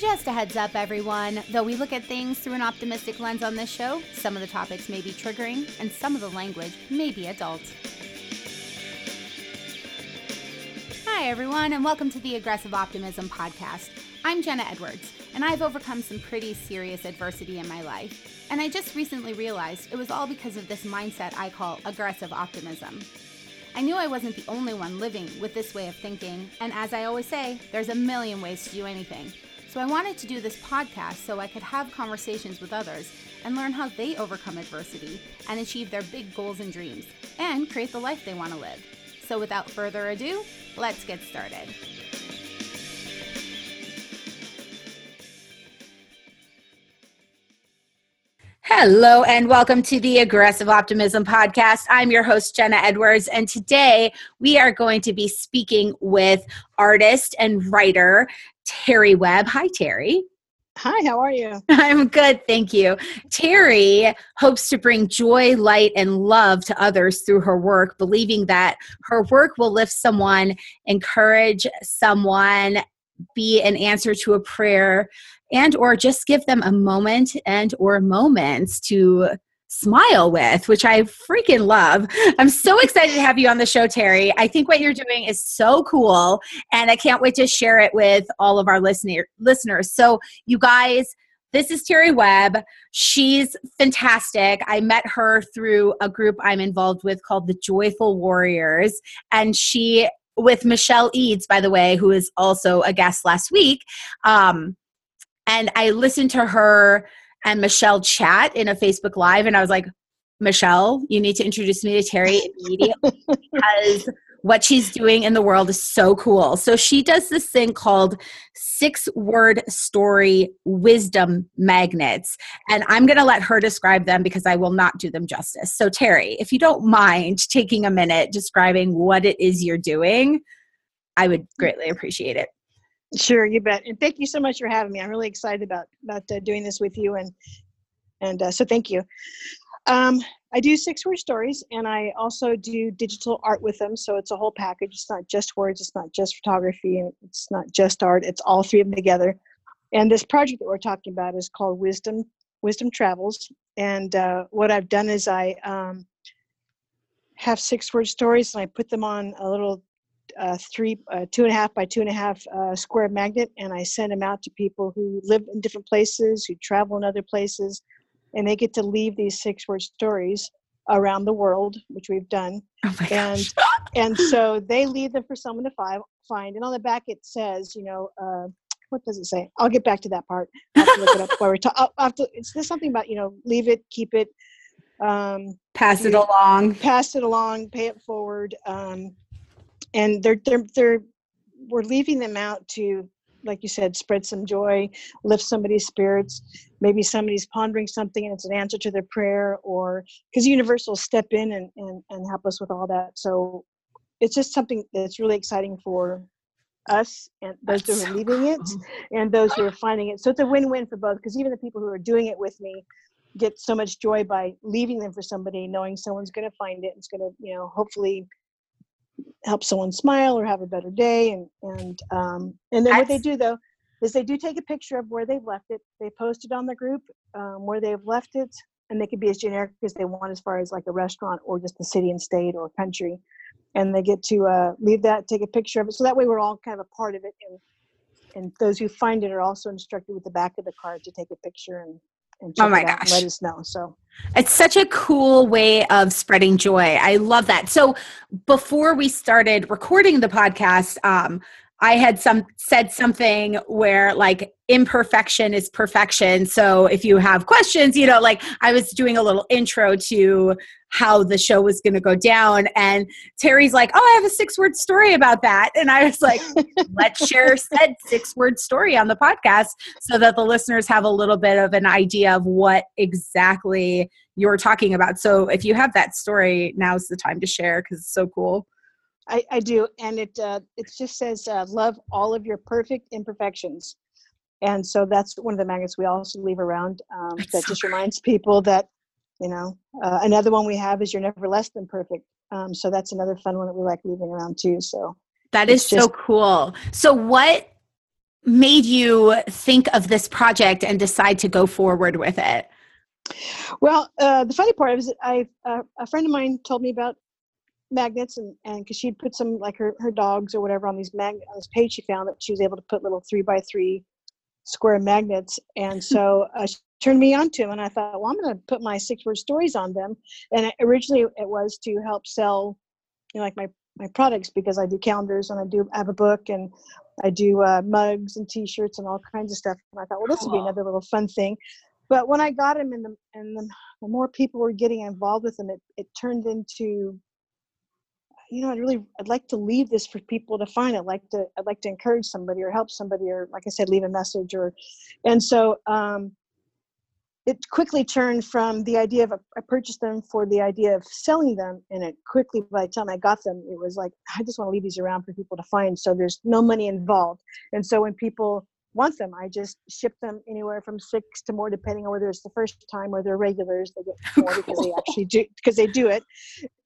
Just a heads up, everyone. Though we look at things through an optimistic lens on this show, some of the topics may be triggering and some of the language may be adult. Hi, everyone, and welcome to the Aggressive Optimism Podcast. I'm Jenna Edwards, and I've overcome some pretty serious adversity in my life. And I just recently realized it was all because of this mindset I call aggressive optimism. I knew I wasn't the only one living with this way of thinking, and as I always say, there's a million ways to do anything. So I wanted to do this podcast so I could have conversations with others and learn how they overcome adversity and achieve their big goals and dreams and create the life they want to live. So without further ado, let's get started. Hello, and welcome to the Aggressive Optimism Podcast. I'm your host, Jenna Edwards, and today we are going to be speaking with artist and writer Teri Webb. Hi, Teri. Hi, how are you? I'm good, thank you. Teri hopes to bring joy, light, and love to others through her work, believing that her work will lift someone, encourage someone, be an answer to a prayer and or just give them a moment and or moments to smile with, which I freaking love. I'm so excited to have you on the show, Teri. I think what you're doing is so cool, and I can't wait to share it with all of our listener listeners. So, you guys. This is Teri Webb. She's fantastic. I met her through a group I'm involved with called the Joyful Warriors. And she, with Michelle Eads, by the way, who is also a guest last week, um, and I listened to her and Michelle chat in a Facebook Live, and I was like, Michelle, you need to introduce me to Teri immediately because what she's doing in the world is so cool. So she does this thing called six word story wisdom magnets. And I'm going to let her describe them because I will not do them justice. So, Teri, if you don't mind taking a minute describing what it is you're doing, I would greatly appreciate it. Sure, you bet. And thank you so much for having me. I'm really excited about about uh, doing this with you, and and uh, so thank you. Um, I do six word stories, and I also do digital art with them. So it's a whole package. It's not just words. It's not just photography, and it's not just art. It's all three of them together. And this project that we're talking about is called Wisdom Wisdom Travels. And uh, what I've done is I um, have six word stories, and I put them on a little uh, three, uh, two and a half by two and a half uh, square magnet, and I send them out to people who live in different places, who travel in other places, and they get to leave these six word stories around the world, which we've done. Oh and and so they leave them for someone to find. Find, and on the back it says, you know, uh, what does it say? I'll get back to that part. I have to look it up while we're talking. It's there's something about you know, leave it, keep it, um, pass it along, pass it along, pay it forward. Um, and they're they're they're we're leaving them out to like you said spread some joy lift somebody's spirits. Maybe somebody's pondering something and it's an answer to their prayer or because the universe will step in and, and and help us with all that. So it's just something that's really exciting for us and those that's who are leaving cool. it and those who are finding it. So it's a win-win for both because even the people who are doing it with me get so much joy by leaving them for somebody knowing someone's going to find it it's going to you know hopefully help someone smile or have a better day and and um, and then what they do though is they do take a picture of where they've left it. They post it on the group um, where they've left it and they can be as generic as they want as far as like a restaurant or just the city and state or country and they get to uh, leave that take a picture of it. So that way we're all kind of a part of it and and those who find it are also instructed with the back of the card to take a picture and and oh my gosh. let us know. So it's such a cool way of spreading joy. I love that. So before we started recording the podcast, um, I had some said something where like imperfection is perfection. So if you have questions, you know, like I was doing a little intro to how the show was going to go down and Teri's like, "Oh, I have a six-word story about that." And I was like, "Let's share said six-word story on the podcast so that the listeners have a little bit of an idea of what exactly you're talking about." So if you have that story, now's the time to share cuz it's so cool. I, I do, and it uh, it just says uh, love all of your perfect imperfections, and so that's one of the magnets we also leave around. Um, that so just great. reminds people that you know. Uh, another one we have is you're never less than perfect. Um, so that's another fun one that we like leaving around too. So that is just, so cool. So what made you think of this project and decide to go forward with it? Well, uh, the funny part is, I uh, a friend of mine told me about magnets, and and because she'd put some like her her dogs or whatever on these mag on this page, she found that she was able to put little three by three square magnets, and so uh, she turned me on to them, and I thought, well, I'm going to put my six word stories on them, and originally it was to help sell, you know, like my my products because I do calendars and I do I have a book and I do uh, mugs and T-shirts and all kinds of stuff. And I thought, well, this would be another little fun thing. But when I got them and the and the, the more people were getting involved with them, it it turned into, you know, I'd really I'd like to leave this for people to find. I'd like to I'd like to encourage somebody or help somebody or like I said, leave a message or, and so um, it quickly turned from the idea of I purchased them for the idea of selling them, and it quickly by the time I got them, it was like I just want to leave these around for people to find. So there's no money involved, and so when people want them, I just ship them anywhere from six to more, depending on whether it's the first time or they're regulars. They get more because they actually do because they do it,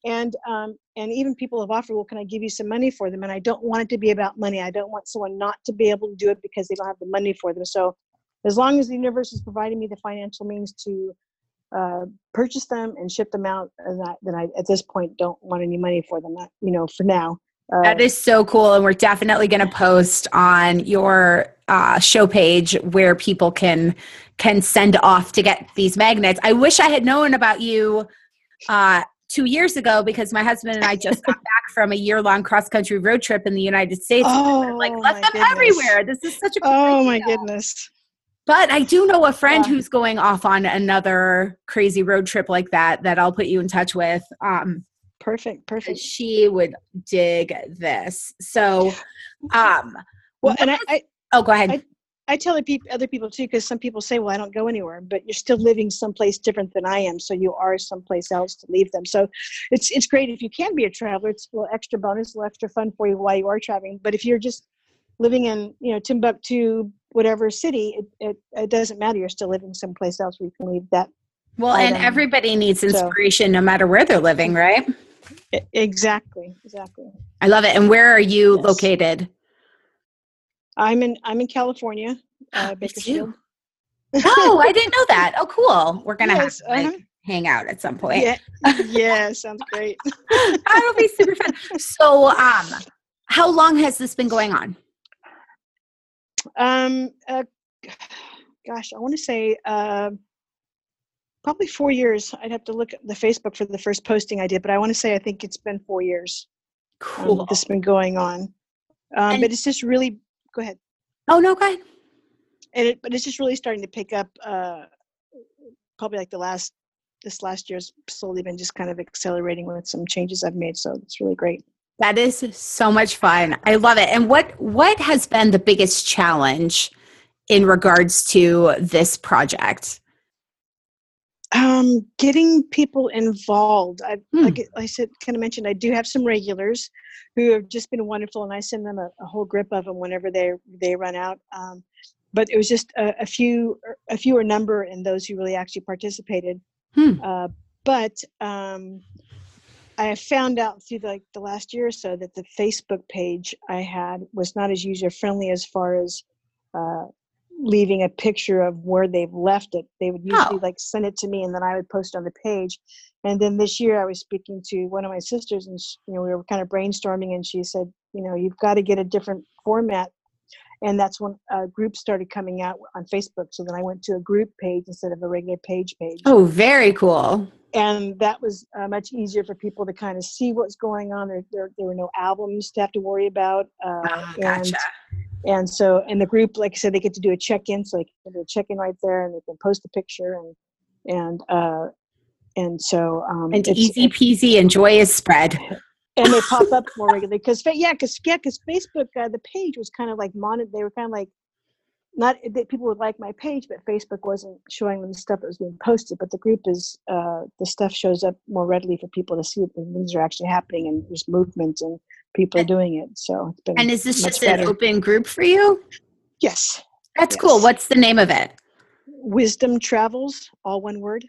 and um, and even people have offered, well, can I give you some money for them? And I don't want it to be about money. I don't want someone not to be able to do it because they don't have the money for them. So as long as the universe is providing me the financial means to uh, purchase them and ship them out, and that, then I at this point don't want any money for them. Not, you know, for now. Uh, that is so cool, and we're definitely going to post on your uh, show page where people can can send off to get these magnets. I wish I had known about you uh, two years ago because my husband and I just got back from a year long cross country road trip in the United States. Oh, like let them goodness. everywhere. This is such a cool oh my goodness. But I do know a friend yeah. who's going off on another crazy road trip like that that I'll put you in touch with. Um, perfect, perfect. She would dig this. So, um, well, and I, I, oh, go ahead. I, I tell other people too, because some people say, "Well, I don't go anywhere," but you're still living someplace different than I am, so you are someplace else to leave them. So it's it's great if you can be a traveler. It's a little extra bonus, a little extra fun for you while you are traveling. But if you're just living in you know Timbuktu, whatever city, it, it, it doesn't matter. You're still living someplace else where you can leave that. Well, item. and everybody needs inspiration so, no matter where they're living, right? Exactly, exactly. I love it. And where are you yes. located? I'm in I'm in California, uh, Bakersfield. oh, I didn't know that. Oh, cool. We're gonna yes, have to like, uh-huh. hang out at some point. Yeah, yeah sounds great. That'll be super fun. So, um, how long has this been going on? Um, uh, gosh, I want to say uh, probably four years. I'd have to look at the Facebook for the first posting I did, but I want to say I think it's been four years. Um, cool. Um, this has been going on, um, but it's just really. Go ahead. Oh no, go ahead. And it, but it's just really starting to pick up. Uh, probably like the last this last year's slowly been just kind of accelerating with some changes I've made. So it's really great. That is so much fun. I love it. And what what has been the biggest challenge in regards to this project? Um, getting people involved. I, hmm. like I said, kind of mentioned, I do have some regulars who have just been wonderful, and I send them a, a whole grip of them whenever they they run out. Um, but it was just a, a, few a fewer number in those who really actually participated. Hmm. Uh, but um, I found out through the, like the last year or so that the Facebook page I had was not as user friendly as far as uh, leaving a picture of where they've left it. They would usually oh. like send it to me and then I would post on the page. And then this year I was speaking to one of my sisters and she, you know we were kind of brainstorming and she said, you know, you've got to get a different format. And that's when a group started coming out on Facebook. So then I went to a group page instead of a regular page page. Oh, very cool and that was uh, much easier for people to kind of see what's going on. There, there, there were no albums to have to worry about. Uh, oh, gotcha. And, and so, in the group, like I said, they get to do a check-in, so they can do a check-in right there, and they can post a picture, and and uh, and so um, and easy peasy and joyous spread. And they pop up more regularly because yeah, because yeah, because Facebook, uh, the page was kind of like monet. They were kind of like not that people would like my page, but Facebook wasn't showing them the stuff that was being posted. But the group is uh, the stuff shows up more readily for people to see that things are actually happening and there's movement and people are doing it. So it's been. And is this just better. an open group for you? Yes. That's yes. cool. What's the name of it? Wisdom Travels, all one word.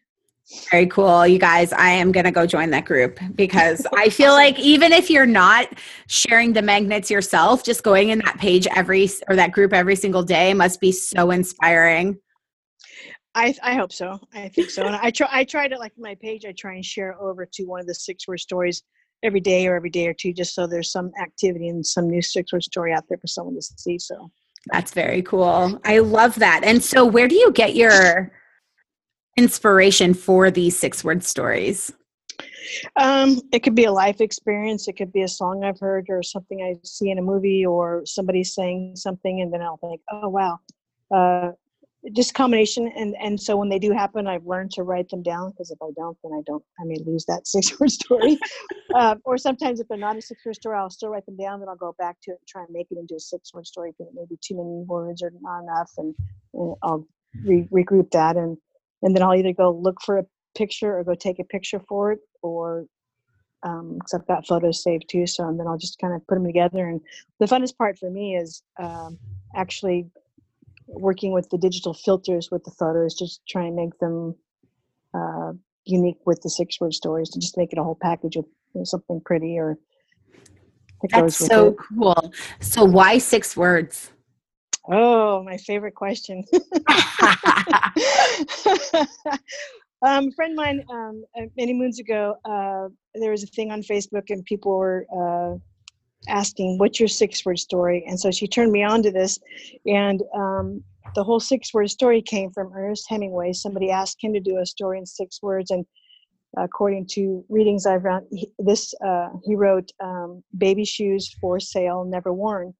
Very cool. You guys, I am going to go join that group because I feel like even if you're not sharing the magnets yourself, just going in that page every or that group every single day must be so inspiring. I, I hope so. I think so. And I try I try to like my page. I try and share over to one of the six word stories every day or every day or two, just so there's some activity and some new six word story out there for someone to see. So that's very cool. I love that. And so, where do you get your inspiration for these six word stories? Um, it could be a life experience. It could be a song I've heard or something I see in a movie or somebody saying something, and then I'll think, oh, wow. Uh, just combination and and so when they do happen i've learned to write them down because if i don't then i don't i may lose that six word story uh, or sometimes if they're not a six word story i'll still write them down then i'll go back to it and try and make it into a six word story if it may be too many words or not enough and, and i'll re- regroup that and and then i'll either go look for a picture or go take a picture for it or um, because I've got photos saved too. So and then I'll just kind of put them together. And the funnest part for me is um, actually working with the digital filters with the photos, just try and make them uh, unique with the six word stories to just make it a whole package of you know, something pretty or that's so it. cool. So why six words? Oh, my favorite question. um, a friend of mine, um, uh, many moons ago, uh, there was a thing on Facebook, and people were uh, asking, "What's your six-word story?" And so she turned me on to this, and um, the whole six-word story came from Ernest Hemingway. Somebody asked him to do a story in six words, and according to readings I've read, this uh, he wrote um, "Baby shoes for sale, never worn,"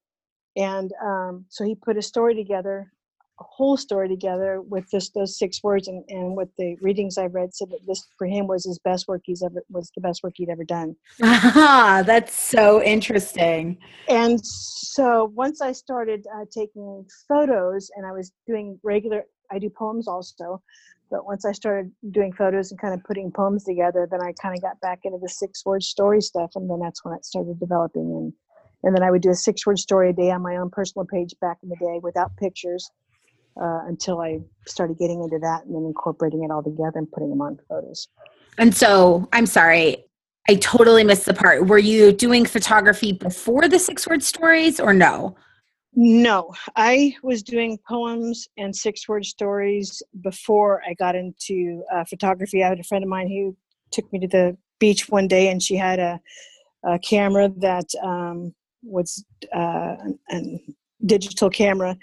and um, so he put a story together a whole story together with just those six words and, and what the readings I've read said that this for him was his best work he's ever was the best work he'd ever done. Ah, that's so interesting. And so once I started uh, taking photos and I was doing regular I do poems also, but once I started doing photos and kind of putting poems together, then I kind of got back into the six word story stuff and then that's when it started developing and and then I would do a six word story a day on my own personal page back in the day without pictures uh, until I started getting into that and then incorporating it all together and putting them on photos. And so, I'm sorry, I totally missed the part. Were you doing photography before the six word stories or no? No, I was doing poems and six word stories before I got into uh, photography. I had a friend of mine who took me to the beach one day and she had a, a camera that um, was uh, an, digital camera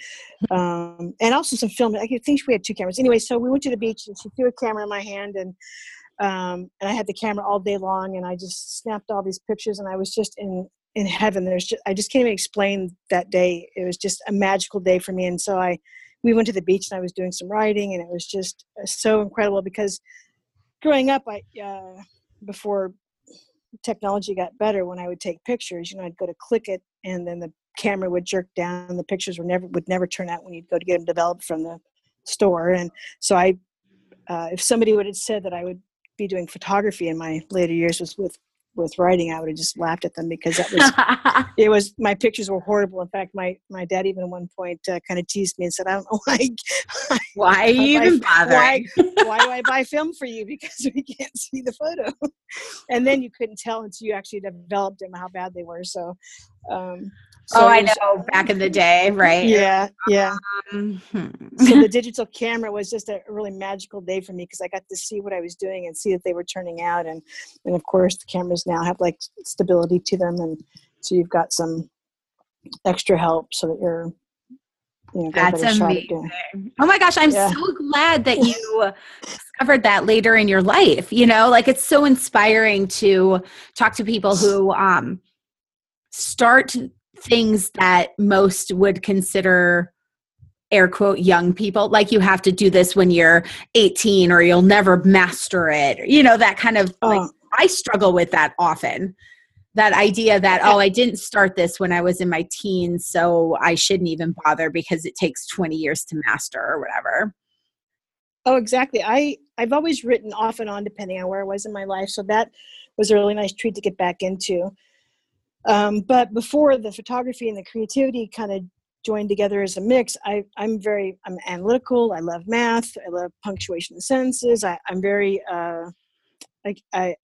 um, and also some film. I think we had two cameras. Anyway, so we went to the beach and she threw a camera in my hand and um, and I had the camera all day long and I just snapped all these pictures and I was just in in heaven. There's just I just can't even explain that day. It was just a magical day for me. And so I we went to the beach and I was doing some writing and it was just uh, so incredible because growing up I uh, before technology got better when I would take pictures, you know, I'd go to click it and then the camera would jerk down. The pictures were never would never turn out when you'd go to get them developed from the store. And so I, uh, if somebody would have said that I would be doing photography in my later years was with with writing, I would have just laughed at them because that was it was my pictures were horrible. In fact, my my dad even at one point uh, kind of teased me and said, "I don't know why why are you even bothering? Why, why do I buy film for you because we can't see the photo?" and then you couldn't tell until you actually developed them how bad they were. So. Um, so oh, I know. Back in the day, right? Yeah, yeah. Um, so the digital camera was just a really magical day for me because I got to see what I was doing and see that they were turning out, and and of course the cameras now have like stability to them, and so you've got some extra help so that you're. You know, That's amazing. Oh my gosh, I'm yeah. so glad that you discovered that later in your life. You know, like it's so inspiring to talk to people who um, start things that most would consider air quote young people. Like you have to do this when you're 18 or you'll never master it. You know that kind of like oh. i struggle with that often. That idea that oh i didn't start this when i was in my teens so i shouldn't even bother because it takes 20 years to master or whatever. Oh exactly. I i've always written off and on depending on where i was in my life so that was a really nice treat to get back into um, but before the photography and the creativity kind of joined together as a mix. I, I'm very, I'm analytical. I love math. I love punctuation of sentences. I, I'm very, uh, I, I,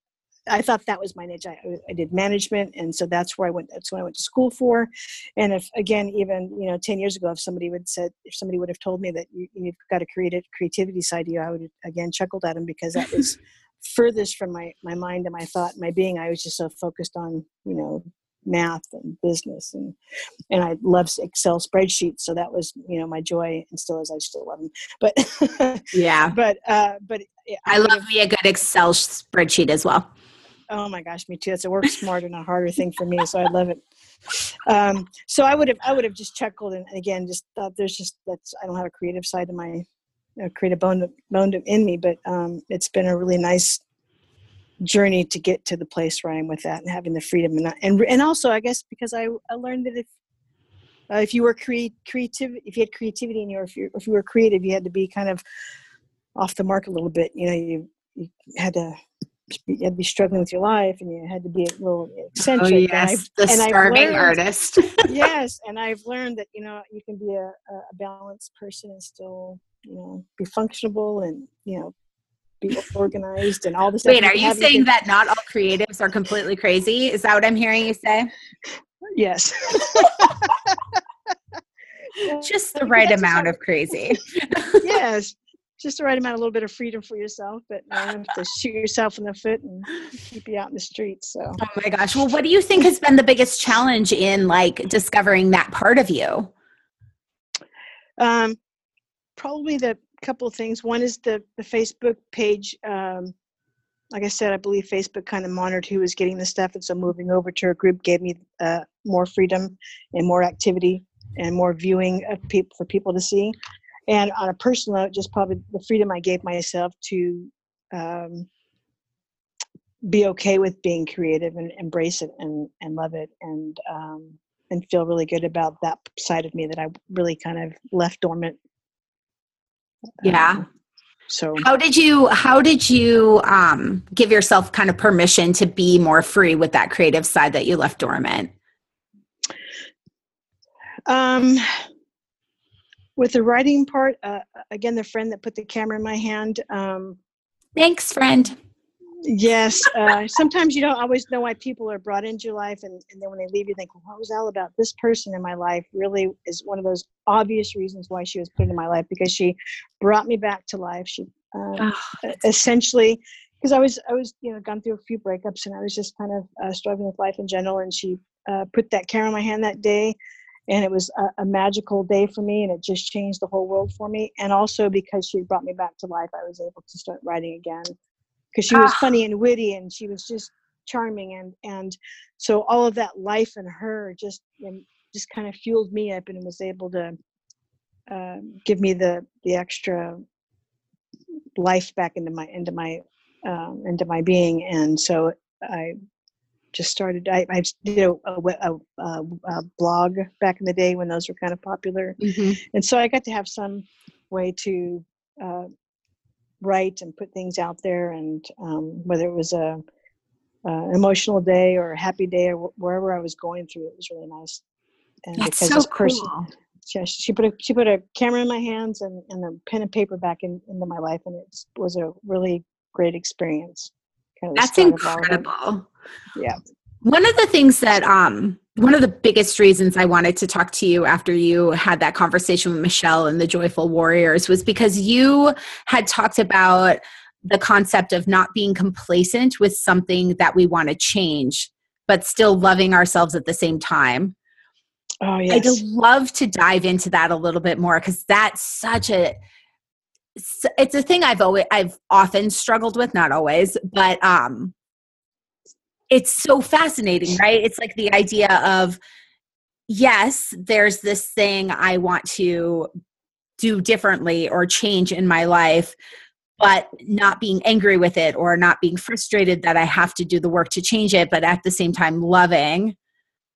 I thought that was my niche. I, I did management, and so that's where I went. That's what I went to school for. And if again, even you know, ten years ago, if somebody would said, if somebody would have told me that you, you've got a creative creativity side to you, I would again chuckled at him because that was furthest from my my mind and my thought, my being. I was just so focused on you know math and business and and I love Excel spreadsheets so that was you know my joy and still is I still love them but yeah. but uh but I, I love me a good Excel spreadsheet as well. Oh my gosh me too. It's a work smarter and a harder thing for me so I love it. Um so I would have I would have just chuckled and again just thought there's just that's I don't have a creative side to my uh, creative bone bone in me but um it's been a really nice journey to get to the place where I am with that and having the freedom and and and also I guess because I, I learned that if uh, if you were create creative if you had creativity in you or if you if you were creative you had to be kind of off the mark a little bit you know you you had to you had to be struggling with your life and you had to be a little eccentric. Oh yes, the and starving learned, artist. yes, and I've learned that you know you can be a, a balanced person and still you know be functional and you know be organized and all this. Wait, are you saying that not all creatives are completely crazy? Is that what I'm hearing you say? Yes. just the right amount of crazy. yes, just the right amount, a little bit of freedom for yourself, but not enough to shoot yourself in the foot and keep you out in the streets. So. Oh my gosh! Well, what do you think has been the biggest challenge in like discovering that part of you? Um, probably the couple of things. One is the the Facebook page. Um, like I said, I believe Facebook kind of monitored who was getting the stuff, and so moving over to a group gave me uh, more freedom and more activity and more viewing of people for people to see. And on a personal note, just probably the freedom I gave myself to um, be okay with being creative and embrace it and and love it and um, and feel really good about that side of me that I really kind of left dormant yeah. Um, so how did you how did you um, give yourself kind of permission to be more free with that creative side that you left dormant? Um with the writing part uh, again the friend that put the camera in my hand um thanks friend Yes. Uh, sometimes you don't always know why people are brought into your life, and, and then when they leave, you think, well, what was all about this person in my life? Really is one of those obvious reasons why she was put in my life because she brought me back to life. She um, oh, essentially, because I was I was you know gone through a few breakups and I was just kind of uh, struggling with life in general, and she uh, put that care in my hand that day. And it was a, a magical day for me, and it just changed the whole world for me. And also because she brought me back to life, I was able to start writing again because she was ah. funny and witty and she was just charming and and so all of that life in her just and just kind of fueled me up and was able to uh, give me the the extra life back into my into my um, into my being and so I just started I, I did a, a, a, a, blog back in the day when those were kind of popular mm-hmm. and so I got to have some way to uh, write and put things out there and um, whether it was a uh, an emotional day or a happy day or wherever I was going through, it was really nice. And That's because so this person, cool. she, she put a she put a camera in my hands and, and a pen and paper back in, into my life, and it was a really great experience. Kind of That's incredible. Yeah. One of the things that um one of the biggest reasons I wanted to talk to you after you had that conversation with Michelle and the Joyful Warriors was because you had talked about the concept of not being complacent with something that we want to change, but still loving ourselves at the same time. Oh, yes. I'd love to dive into that a little bit more because that's such a it's a thing I've always I've often struggled with, not always, but um it's so fascinating, right? It's like the idea of, yes, there's this thing I want to do differently or change in my life, but not being angry with it or not being frustrated that I have to do the work to change it, but at the same time, loving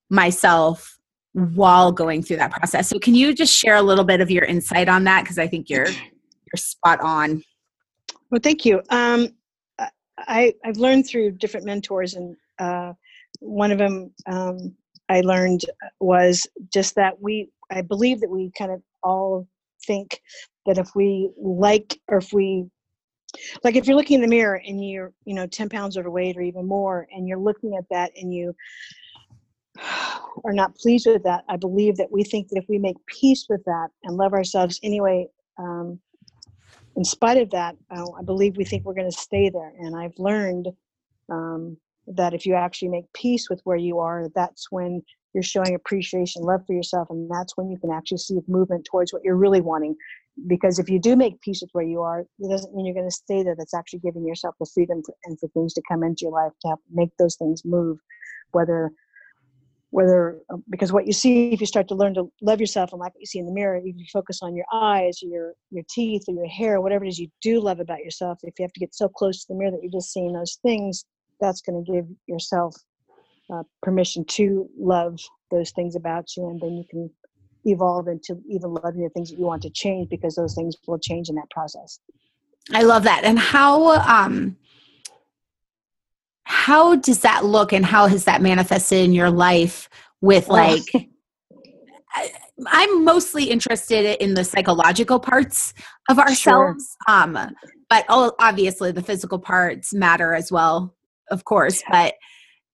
myself while going through that process. So can you just share a little bit of your insight on that? Because I think you're you're spot on. Well, thank you. Um, I, I've learned through different mentors, and uh, one of them um, I learned was just that we I believe that we kind of all think that if we like or if we like if you're looking in the mirror and you're you know 10 pounds overweight or even more and you're looking at that and you are not pleased with that i believe that we think that if we make peace with that and love ourselves anyway um, in spite of that uh, i believe we think we're going to stay there and i've learned um, that if you actually make peace with where you are that's when you're showing appreciation love for yourself and that's when you can actually see movement towards what you're really wanting because if you do make peace with where you are, it doesn't mean you're going to stay there. That's actually giving yourself the freedom for, and for things to come into your life to help make those things move, whether whether um, because what you see if you start to learn to love yourself and like what you see in the mirror if you focus on your eyes or your your teeth or your hair whatever it is you do love about yourself if you have to get so close to the mirror that you're just seeing those things that's going to give yourself uh, permission to love those things about you and then you can evolve into even loving the things that you want to change because those things will change in that process. I love that. And how um how does that look and how has that manifested in your life with like I, I'm mostly interested in the psychological parts of ourselves. Sure. Um but obviously the physical parts matter as well, of course, but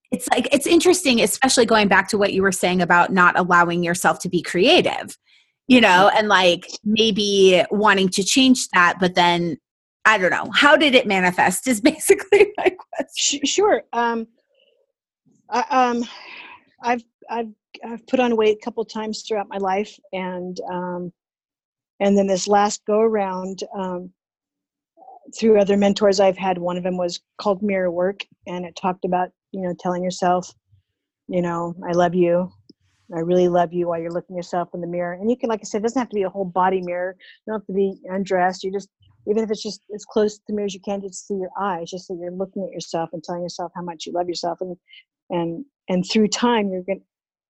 it's like it's interesting especially going back to what you were saying about not allowing yourself to be creative you know and like maybe wanting to change that but then i don't know. How did it manifest is basically my question. sure. Um I, um i've i've i've put on weight a couple times throughout my life and um and then this last go around um through other mentors I've had, one of them was called Mirror Work, and it talked about you know telling yourself you know i love you. I really love you while you're looking yourself in the mirror. And you can like i said it doesn't have to be a whole body mirror. You don't have to be undressed. You just even if it's just as close to the mirror as you can just see your eyes just so you're looking at yourself and telling yourself how much you love yourself and and and through time you're gonna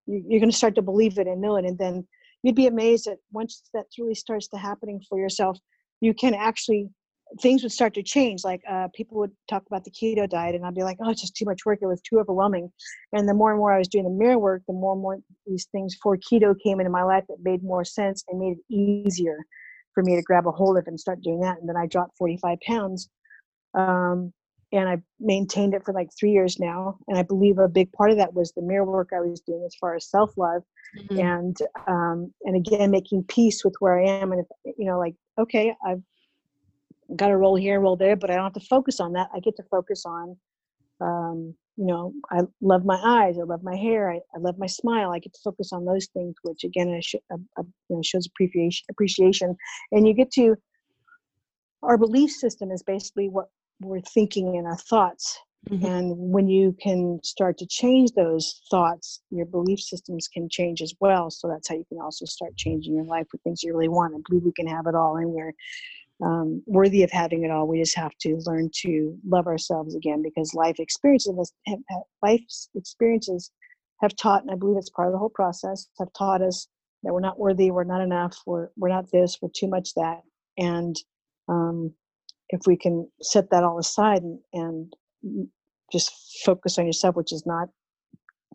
you're to start to believe it and know it and then you'd be amazed that once that really starts to happening for yourself you can actually things would start to change. Like uh, people would talk about the keto diet, and I'd be like, "Oh, it's just too much work. It was too overwhelming." And the more and more I was doing the mirror work, the more and more these things for keto came into my life that made more sense and made it easier for me to grab a hold of and start doing that. And then I dropped 45 pounds, um, and I maintained it for like three years now. And I believe a big part of that was the mirror work I was doing as far as self love, mm-hmm. and um, and again making peace with where I am. And if you know, like, okay, I've got to roll here, and roll there, but I don't have to focus on that. I get to focus on, um, you know, I love my eyes, I love my hair, I, I love my smile. I get to focus on those things, which again, sh- uh, uh, you know, shows appreciation. Appreciation, and you get to. Our belief system is basically what we're thinking in our thoughts, mm-hmm. and when you can start to change those thoughts, your belief systems can change as well. So that's how you can also start changing your life with things you really want. I believe we can have it all, and we're um, worthy of having it all. We just have to learn to love ourselves again because life experiences, have, life experiences have taught, and I believe it's part of the whole process, have taught us that we're not worthy, we're not enough, we're we're not this, we're too much that, and um, if we can set that all aside and, and just focus on yourself, which is not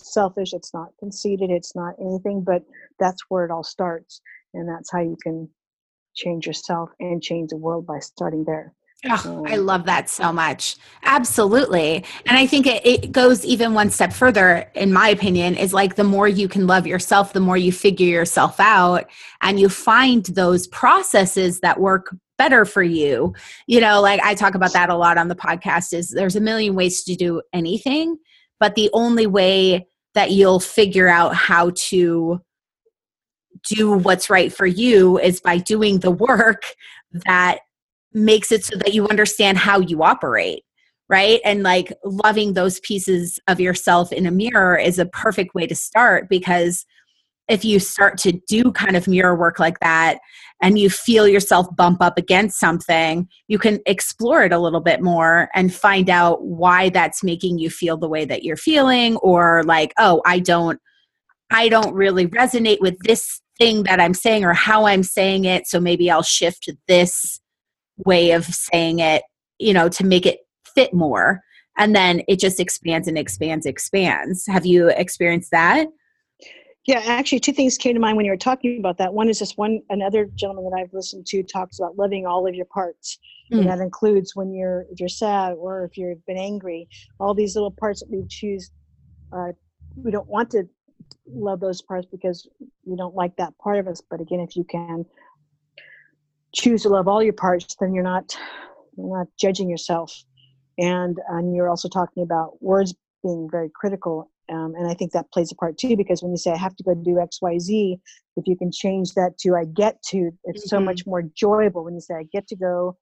selfish, it's not conceited, it's not anything, but that's where it all starts, and that's how you can change yourself and change the world by starting there. Oh, I love that so much. Absolutely. And I think it, it, goes even one step further, in my opinion, is like the more you can love yourself, the more you figure yourself out and you find those processes that work better for you. You know, like I talk about that a lot on the podcast is there's a million ways to do anything, but the only way that you'll figure out how to do what's right for you is by doing the work that makes it so that you understand how you operate right? And like loving those pieces of yourself in a mirror is a perfect way to start because if you start to do kind of mirror work like that and you feel yourself bump up against something you can explore it a little bit more and find out why that's making you feel the way that you're feeling or like oh i don't i don't really resonate with this thing that I'm saying or how I'm saying it. So maybe I'll shift this way of saying it, you know, to make it fit more. And then it just expands and expands, expands. Have you experienced that? Yeah, actually, two things came to mind when you were talking about that. One is this one, another gentleman that I've listened to talks about loving all of your parts. Mm. And that includes when you're, if you're sad or if you've been angry, all these little parts that we choose. Uh, we don't want to love those parts because we don't like that part of us. But again, if you can choose to love all your parts, then you're not, you're not judging yourself. And, and you're also talking about words being very critical um, and I think that plays a part too, because when you say I have to go do X, Y, Z, if you can change that to I get to, it's mm-hmm. so much more enjoyable when you say I get to go.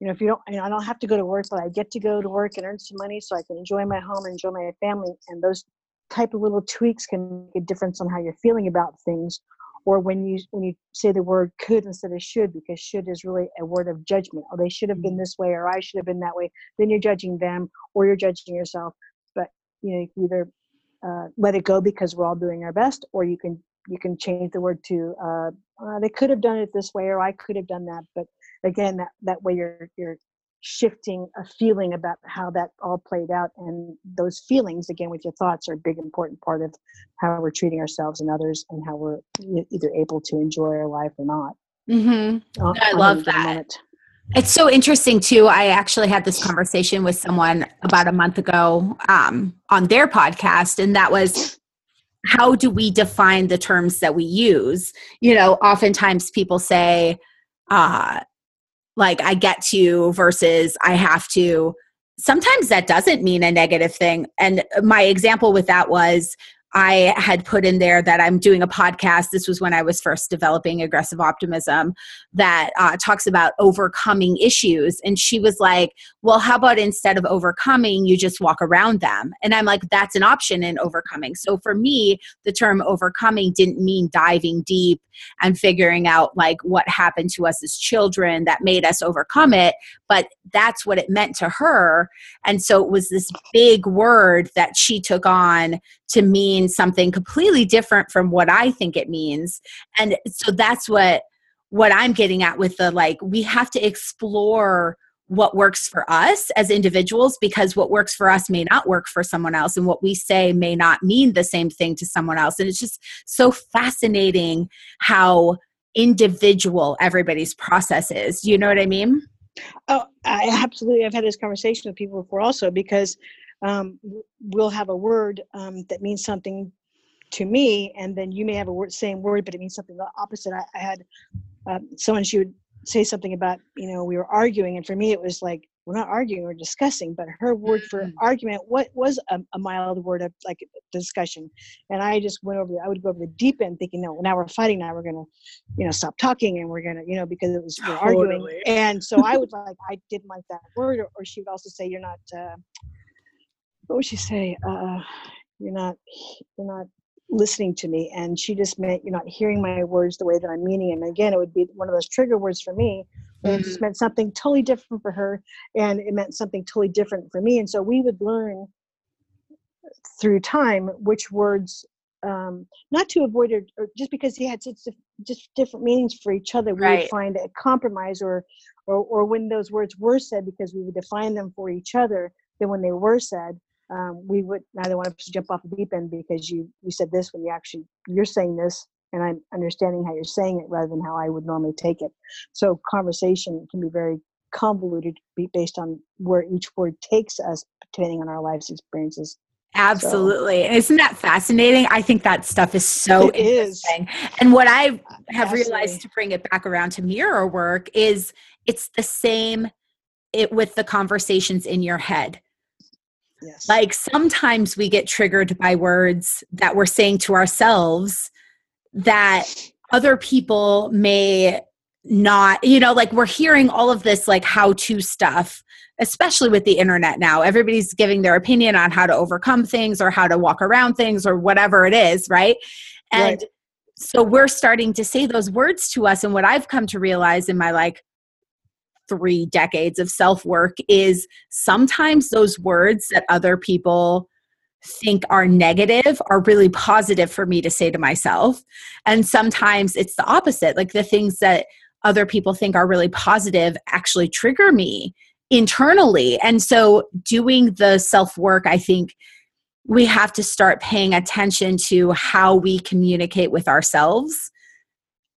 You know, if you don't, you know, I don't have to go to work, but I get to go to work and earn some money so I can enjoy my home and enjoy my family. And those type of little tweaks can make a difference on how you're feeling about things. Or when you when you say the word could instead of should, because should is really a word of judgment. Oh, they should have been mm-hmm. this way, or I should have been that way. Then you're judging them, or you're judging yourself. But you know, you can either uh, let it go because we're all doing our best, or you can you can change the word to uh, uh, they could have done it this way, or I could have done that. But again, that that way you're you're shifting a feeling about how that all played out, and those feelings again with your thoughts are a big important part of how we're treating ourselves and others, and how we're either able to enjoy our life or not. Mm-hmm. I love that. Moment. It's so interesting too. I actually had this conversation with someone about a month ago um, on their podcast, and that was how do we define the terms that we use? You know, oftentimes people say, uh, like, I get to versus I have to. Sometimes that doesn't mean a negative thing. And my example with that was I had put in there that I'm doing a podcast. This was when I was first developing aggressive optimism that uh, talks about overcoming issues. And she was like, Well, how about instead of overcoming, you just walk around them? And I'm like, That's an option in overcoming. So for me, the term overcoming didn't mean diving deep and figuring out like what happened to us as children that made us overcome it, but that's what it meant to her. And so it was this big word that she took on to mean something completely different from what I think it means. And so that's what what I'm getting at with the like we have to explore what works for us as individuals because what works for us may not work for someone else and what we say may not mean the same thing to someone else. And it's just so fascinating how individual everybody's process is. You know what i mean? Oh i absolutely. I've had this conversation with people before also because um, we'll have a word um, that means something to me, and then you may have a word, same word, but it means something the opposite. I, I had uh, someone she would say something about, you know, we were arguing, and for me it was like we're not arguing, we're discussing. But her word for mm-hmm. argument, what was a, a, mild word of like discussion, and I just went over. I would go over the deep end, thinking, no, now we're fighting. Now we're gonna, you know, stop talking, and we're gonna, you know, because it was we're totally. arguing. And so I would like, I didn't like that word, or, or she would also say, you're not. Uh, what would she say? Uh, you're not you're not listening to me and she just meant you're not hearing my words the way that i'm meaning them and again it would be one of those trigger words for me and it just mm-hmm. meant something totally different for her and it meant something totally different for me and so we would learn through time which words um, not to avoid it or just because he had such just different meanings for each other we right. would find a compromise or, or or when those words were said because we would define them for each other then when they were said um, we would neither want to jump off the deep end because you you said this when you actually you're saying this and I'm understanding how you're saying it rather than how I would normally take it. So conversation can be very convoluted based on where each word takes us depending on our life's experiences. Absolutely. So. Isn't that fascinating? I think that stuff is so it interesting. Is. And what I have Absolutely. realized to bring it back around to mirror work is it's the same it with the conversations in your head Yes. Like sometimes we get triggered by words that we're saying to ourselves that other people may not, you know, like we're hearing all of this like how to stuff, especially with the internet now. Everybody's giving their opinion on how to overcome things or how to walk around things or whatever it is, right? And right. so we're starting to say those words to us. And what I've come to realize in my like three decades of self work is sometimes those words that other people think are negative are really positive for me to say to myself. And sometimes it's the opposite. Like the things that other people think are really positive actually trigger me internally. And so doing the self work, I think, we have to start paying attention to how we communicate with ourselves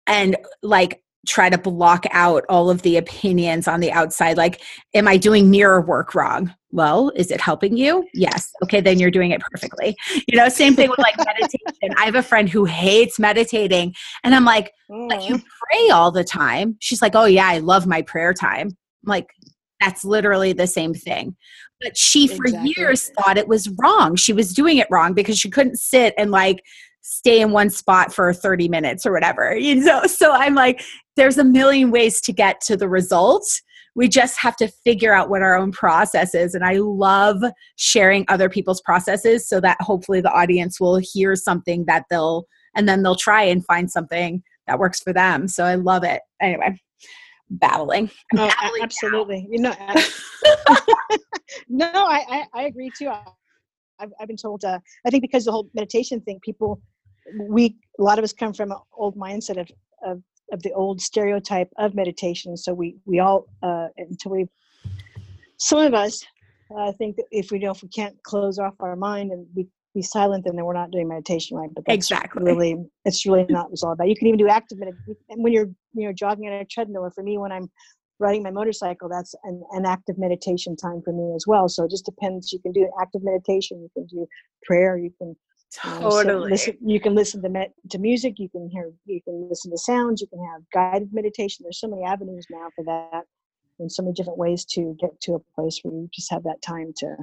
and like try to block out all of the opinions on the outside like am i doing mirror work wrong? Well is it helping you? Yes. Okay then you're doing it perfectly. You know same thing with like meditation. I have a friend who hates meditating and i'm like but you mm. pray all the time. She's like oh yeah i love my prayer time. I'm like that's literally the same thing. But she for exactly. years thought it was wrong. She was doing it wrong because she couldn't sit and like stay in one spot for 30 minutes or whatever you know? So i'm like there's a million ways to get to the result. We just have to figure out what our own process is. And i love sharing other people's processes so that hopefully the audience will hear something that they'll and then they'll try and find something that works for them. So i love it. Anyway babbling, oh, babbling absolutely. Now. you know no I, I, I agree too. I've, I've been told uh, i think because the whole meditation thing people we a lot of us come from an old mindset of, of of the old stereotype of meditation. So we we all uh, until we some of us uh, think that if we know if we can't close off our mind and be be silent, then we're not doing meditation right. But that's exactly really it's really not what it's all about. You can even do active meditation when you're you know jogging on a treadmill. Or for me, when I'm riding my motorcycle, that's an, an active meditation time for me as well. So it just depends. You can do active meditation. You can do prayer. You can Um, totally. listen, you can listen to me- to music. You can hear. You can listen to sounds. You can have guided meditation. There's so many avenues now for that, and so many different ways to get to a place where you just have that time to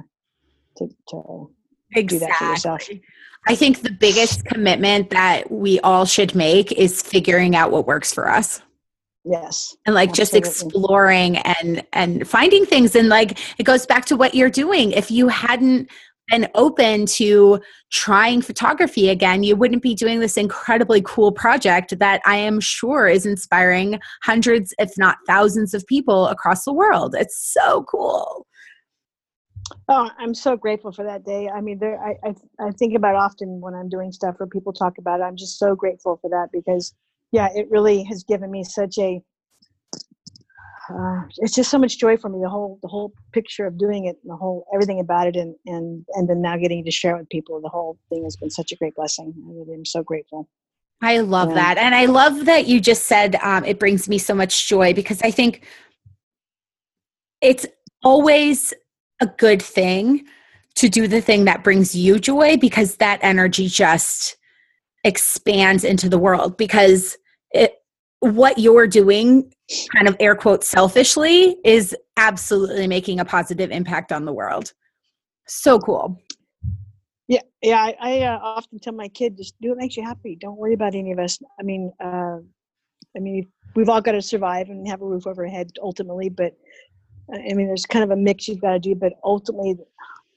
to to exactly. do that for yourself. I think the biggest commitment that we all should make is figuring out what works for us yes and like absolutely. just exploring and and finding things and like it goes back to what you're doing if you hadn't been open to trying photography again, you wouldn't be doing this incredibly cool project that I am sure is inspiring hundreds, if not thousands, of people across the world. It's so cool. Oh, I'm so grateful for that day. I mean, there, I, I, I think about often when I'm doing stuff where people talk about it. I'm just so grateful for that because, yeah, it really has given me such a uh, it's just so much joy for me the whole the whole picture of doing it the whole everything about it and and and then now getting to share it with people the whole thing has been such a great blessing. I really am so grateful. I love yeah. that. And i love that you just said um, it brings me so much joy because i think it's always a good thing to do the thing that brings you joy because that energy just expands into the world because what you're doing kind of air quote selfishly is absolutely making a positive impact on the world. So cool. Yeah yeah i, I uh, often tell my kid just do what makes you happy. Don't worry about any of us. I mean uh, i mean we've all got to survive and have a roof over our head ultimately but uh, i mean there's kind of a mix you've got to do but ultimately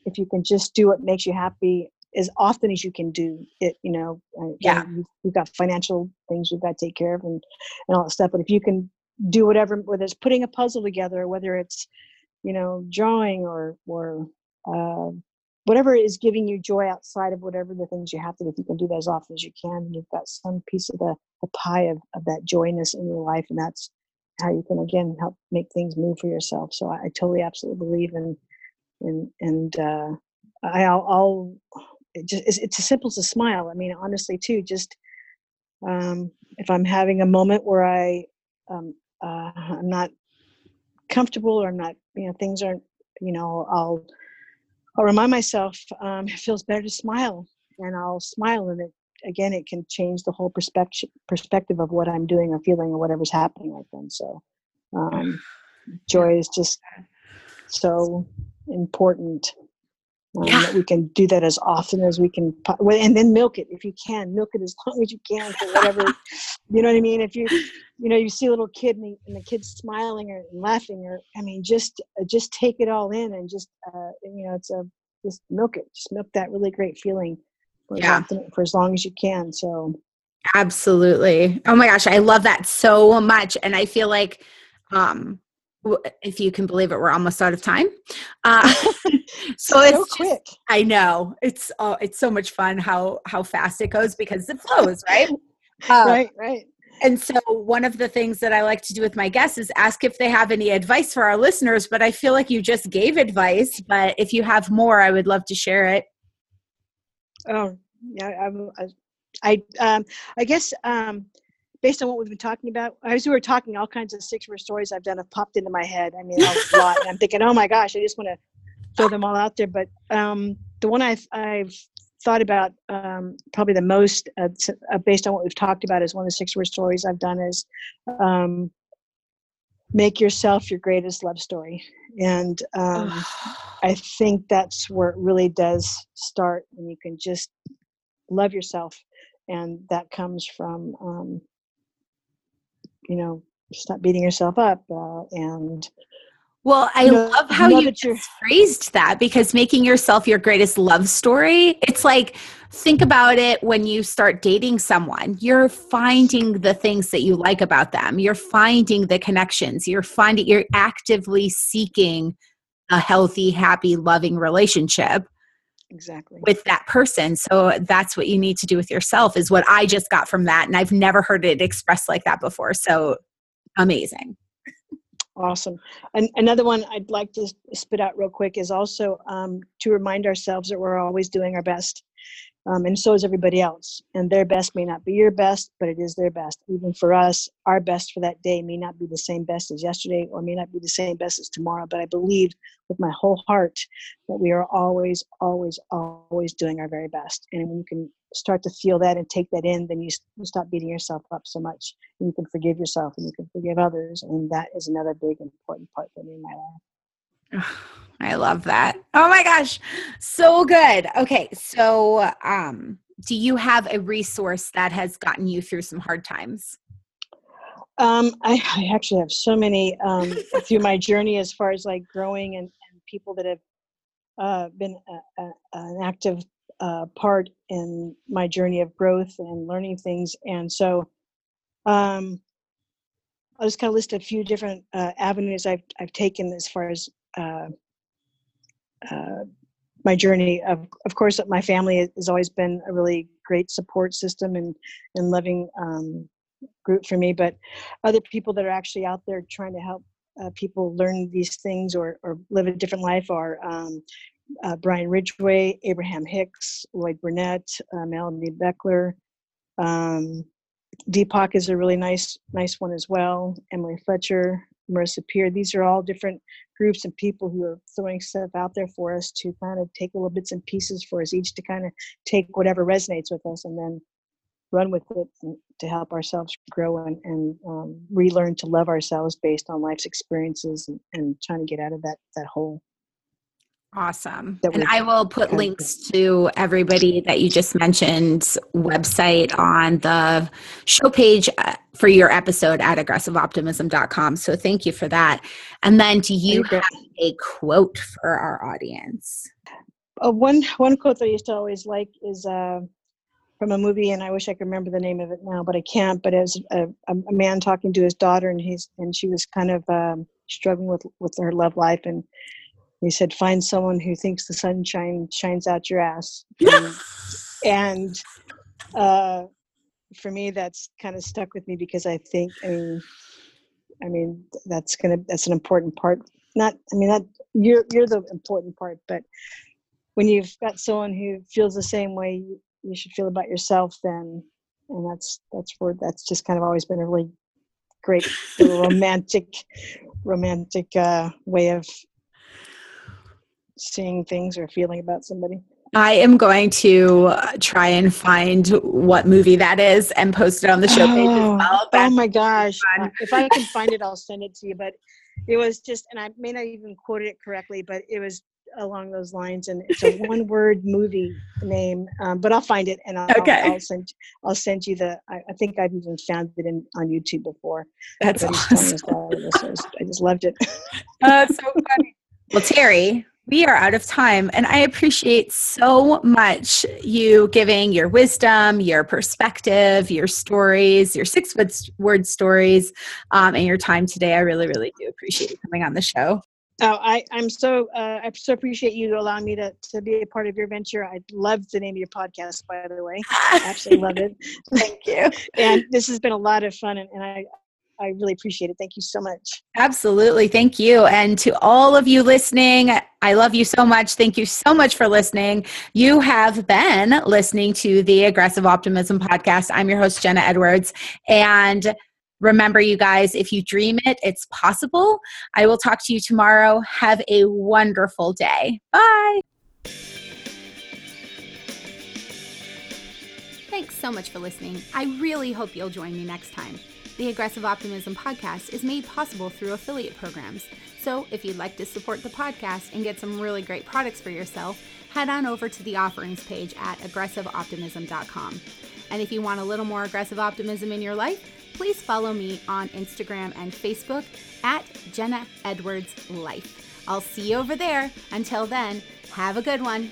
if you can just do what makes you happy as often as you can do it you know yeah. you've got financial things you've got to take care of and, and all that stuff but if you can do whatever whether it's putting a puzzle together whether it's you know drawing or or uh, whatever is giving you joy outside of whatever the things you have to do if you can do that as often as you can you've got some piece of the, the pie of, of that joyness in your life and that's how you can again help make things move for yourself. So i, I totally absolutely believe in in and uh, I, will I'll it just it's, it's as simple as a smile. I mean honestly too just um, if i'm having a moment where i um, uh, i'm not comfortable or i'm not you know things aren't you know i'll i'll remind myself um, it feels better to smile and i'll smile and it again it can change the whole perspective perspective of what i'm doing or feeling or whatever's happening right then so um, joy is just so important um, yeah. that we can do that as often as we can and then milk it if you can milk it as long as you can for whatever you know what i mean if you you know you see a little kid and the, and the kid's smiling or laughing or i mean just uh, just take it all in and just uh, you know it's a just milk it just milk that really great feeling for, yeah. for as long as you can so absolutely oh my gosh i love that so much and i feel like um if you can believe it, we're almost out of time. Uh, so it's so quick. Just, I know it's oh, it's so much fun how how fast it goes because it flows, right? Uh, right, right. And so one of the things that I like to do with my guests is ask if they have any advice for our listeners. But I feel like you just gave advice. But if you have more, I would love to share it. Oh, yeah. I, I, I, um, I guess um, based on what we've been talking about, as we were talking, all kinds of six word stories I've done have popped into my head. I mean, a lot. And I'm thinking, oh my gosh, I just want to throw them all out there. But um, the one I've, I've thought about um, probably the most, uh, uh, based on what we've talked about, is one of the six word stories I've done is um, make yourself your greatest love story. And um, I think that's where it really does start when you can just love yourself. And that comes from um, you know stop beating yourself up uh, and well, I know, love how you just phrased that because making yourself your greatest love story, it's like think about it when you start dating someone. You're finding the things that you like about them. You're finding the connections. You're finding you're actively seeking a healthy, happy, loving relationship. Exactly. With that person. So that's what you need to do with yourself is what I just got from that and I've never heard it expressed like that before. So amazing. Awesome. And another one I'd like to spit out real quick is also um, to remind ourselves that we're always doing our best um, and so is everybody else. And their best may not be your best, but it is their best. Even for us, our best for that day may not be the same best as yesterday or may not be the same best as tomorrow. But I believe with my whole heart that we are always, always, always doing our very best. And when you can start to feel that and take that in, then you, you stop beating yourself up so much. And you can forgive yourself and you can forgive others. And that is another big, important part for me in my life. I love that. Oh my gosh. So good. Okay. So, um, do you have a resource that has gotten you through some hard times? Um, I, I actually have so many um, through my journey as far as like growing and, and people that have uh, been a, a, an active uh, part in my journey of growth and learning things. And so um, I'll just kind of list a few different uh, avenues I've, I've taken as far as uh, uh, my journey of of course my family has always been a really great support system and and loving um, group for me but other people that are actually out there trying to help uh, people learn these things or or live a different life are um, uh, Brian Ridgway, Abraham Hicks, Lloyd Burnett, uh, Melanie Beckler. Um, Deepak is a really nice nice one as well. Emily Fletcher, Marissa Peer. These are all different groups and people who are throwing stuff out there for us to kind of take little bits and pieces for us each to kind of take whatever resonates with us and then run with it to help ourselves grow and, and um, relearn to love ourselves based on life's experiences and, and trying to get out of that that hole. Awesome. And I will put links to everybody that you just mentioned website on the show page uh, for your episode at aggressiveoptimism.com. So thank you for that. And then do you have a quote for our audience? Uh, one one quote that I used to always like is uh, from a movie, and I wish I could remember the name of it now, but I can't. But it was a, a man talking to his daughter, and he's and she was kind of um, struggling with with her love life, and he said, "Find someone who thinks the sunshine shines out your ass." and, and uh, for me, that's kind of stuck with me because I think, I mean, I mean, that's gonna that's an important part. Not, I mean, that you're you're the important part, but when you've got someone who feels the same way you, you should feel about yourself, then and that's that's for that's just kind of always been a really great romantic romantic uh, way of seeing things or feeling about somebody? I am going to uh, try and find what movie that is and post it on the show page oh, well. oh my gosh. if I can find it, I'll send it to you. But it was just, and I may not even quote it correctly, but it was along those lines. And it's a one word movie name, um, but I'll find it and I'll, okay. I'll, send, I'll send you the, I, I, think I've even found it in, on YouTube before. That's awesome. I just loved it. Uh, so funny. Well, Teri, we are out of time, and I appreciate so much you giving your wisdom, your perspective, your stories, your six word stories, um, and your time today. I really, really do appreciate you coming on the show. Oh, I, I'm so uh, I so appreciate you allowing me to, to be a part of your venture. I love the name of your podcast, by the way. I absolutely love it. Thank you. and this has been a lot of fun, and, and I I really appreciate it. Thank you so much. Absolutely. Thank you. And to all of you listening, I love you so much. Thank you so much for listening. You have been listening to the Aggressive Optimism podcast. I'm your host, Jenna Edwards. And remember, you guys, if you dream it, it's possible. I will talk to you tomorrow. Have a wonderful day. Bye. Thanks so much for listening. I really hope you'll join me next time. The Aggressive Optimism podcast is made possible through affiliate programs. So if you'd like to support the podcast and get some really great products for yourself, head on over to the offerings page at aggressiveoptimism.com. And if you want a little more aggressive optimism in your life, please follow me on Instagram and Facebook at Jenna Edwards Life. I'll see you over there. Until then, have a good one.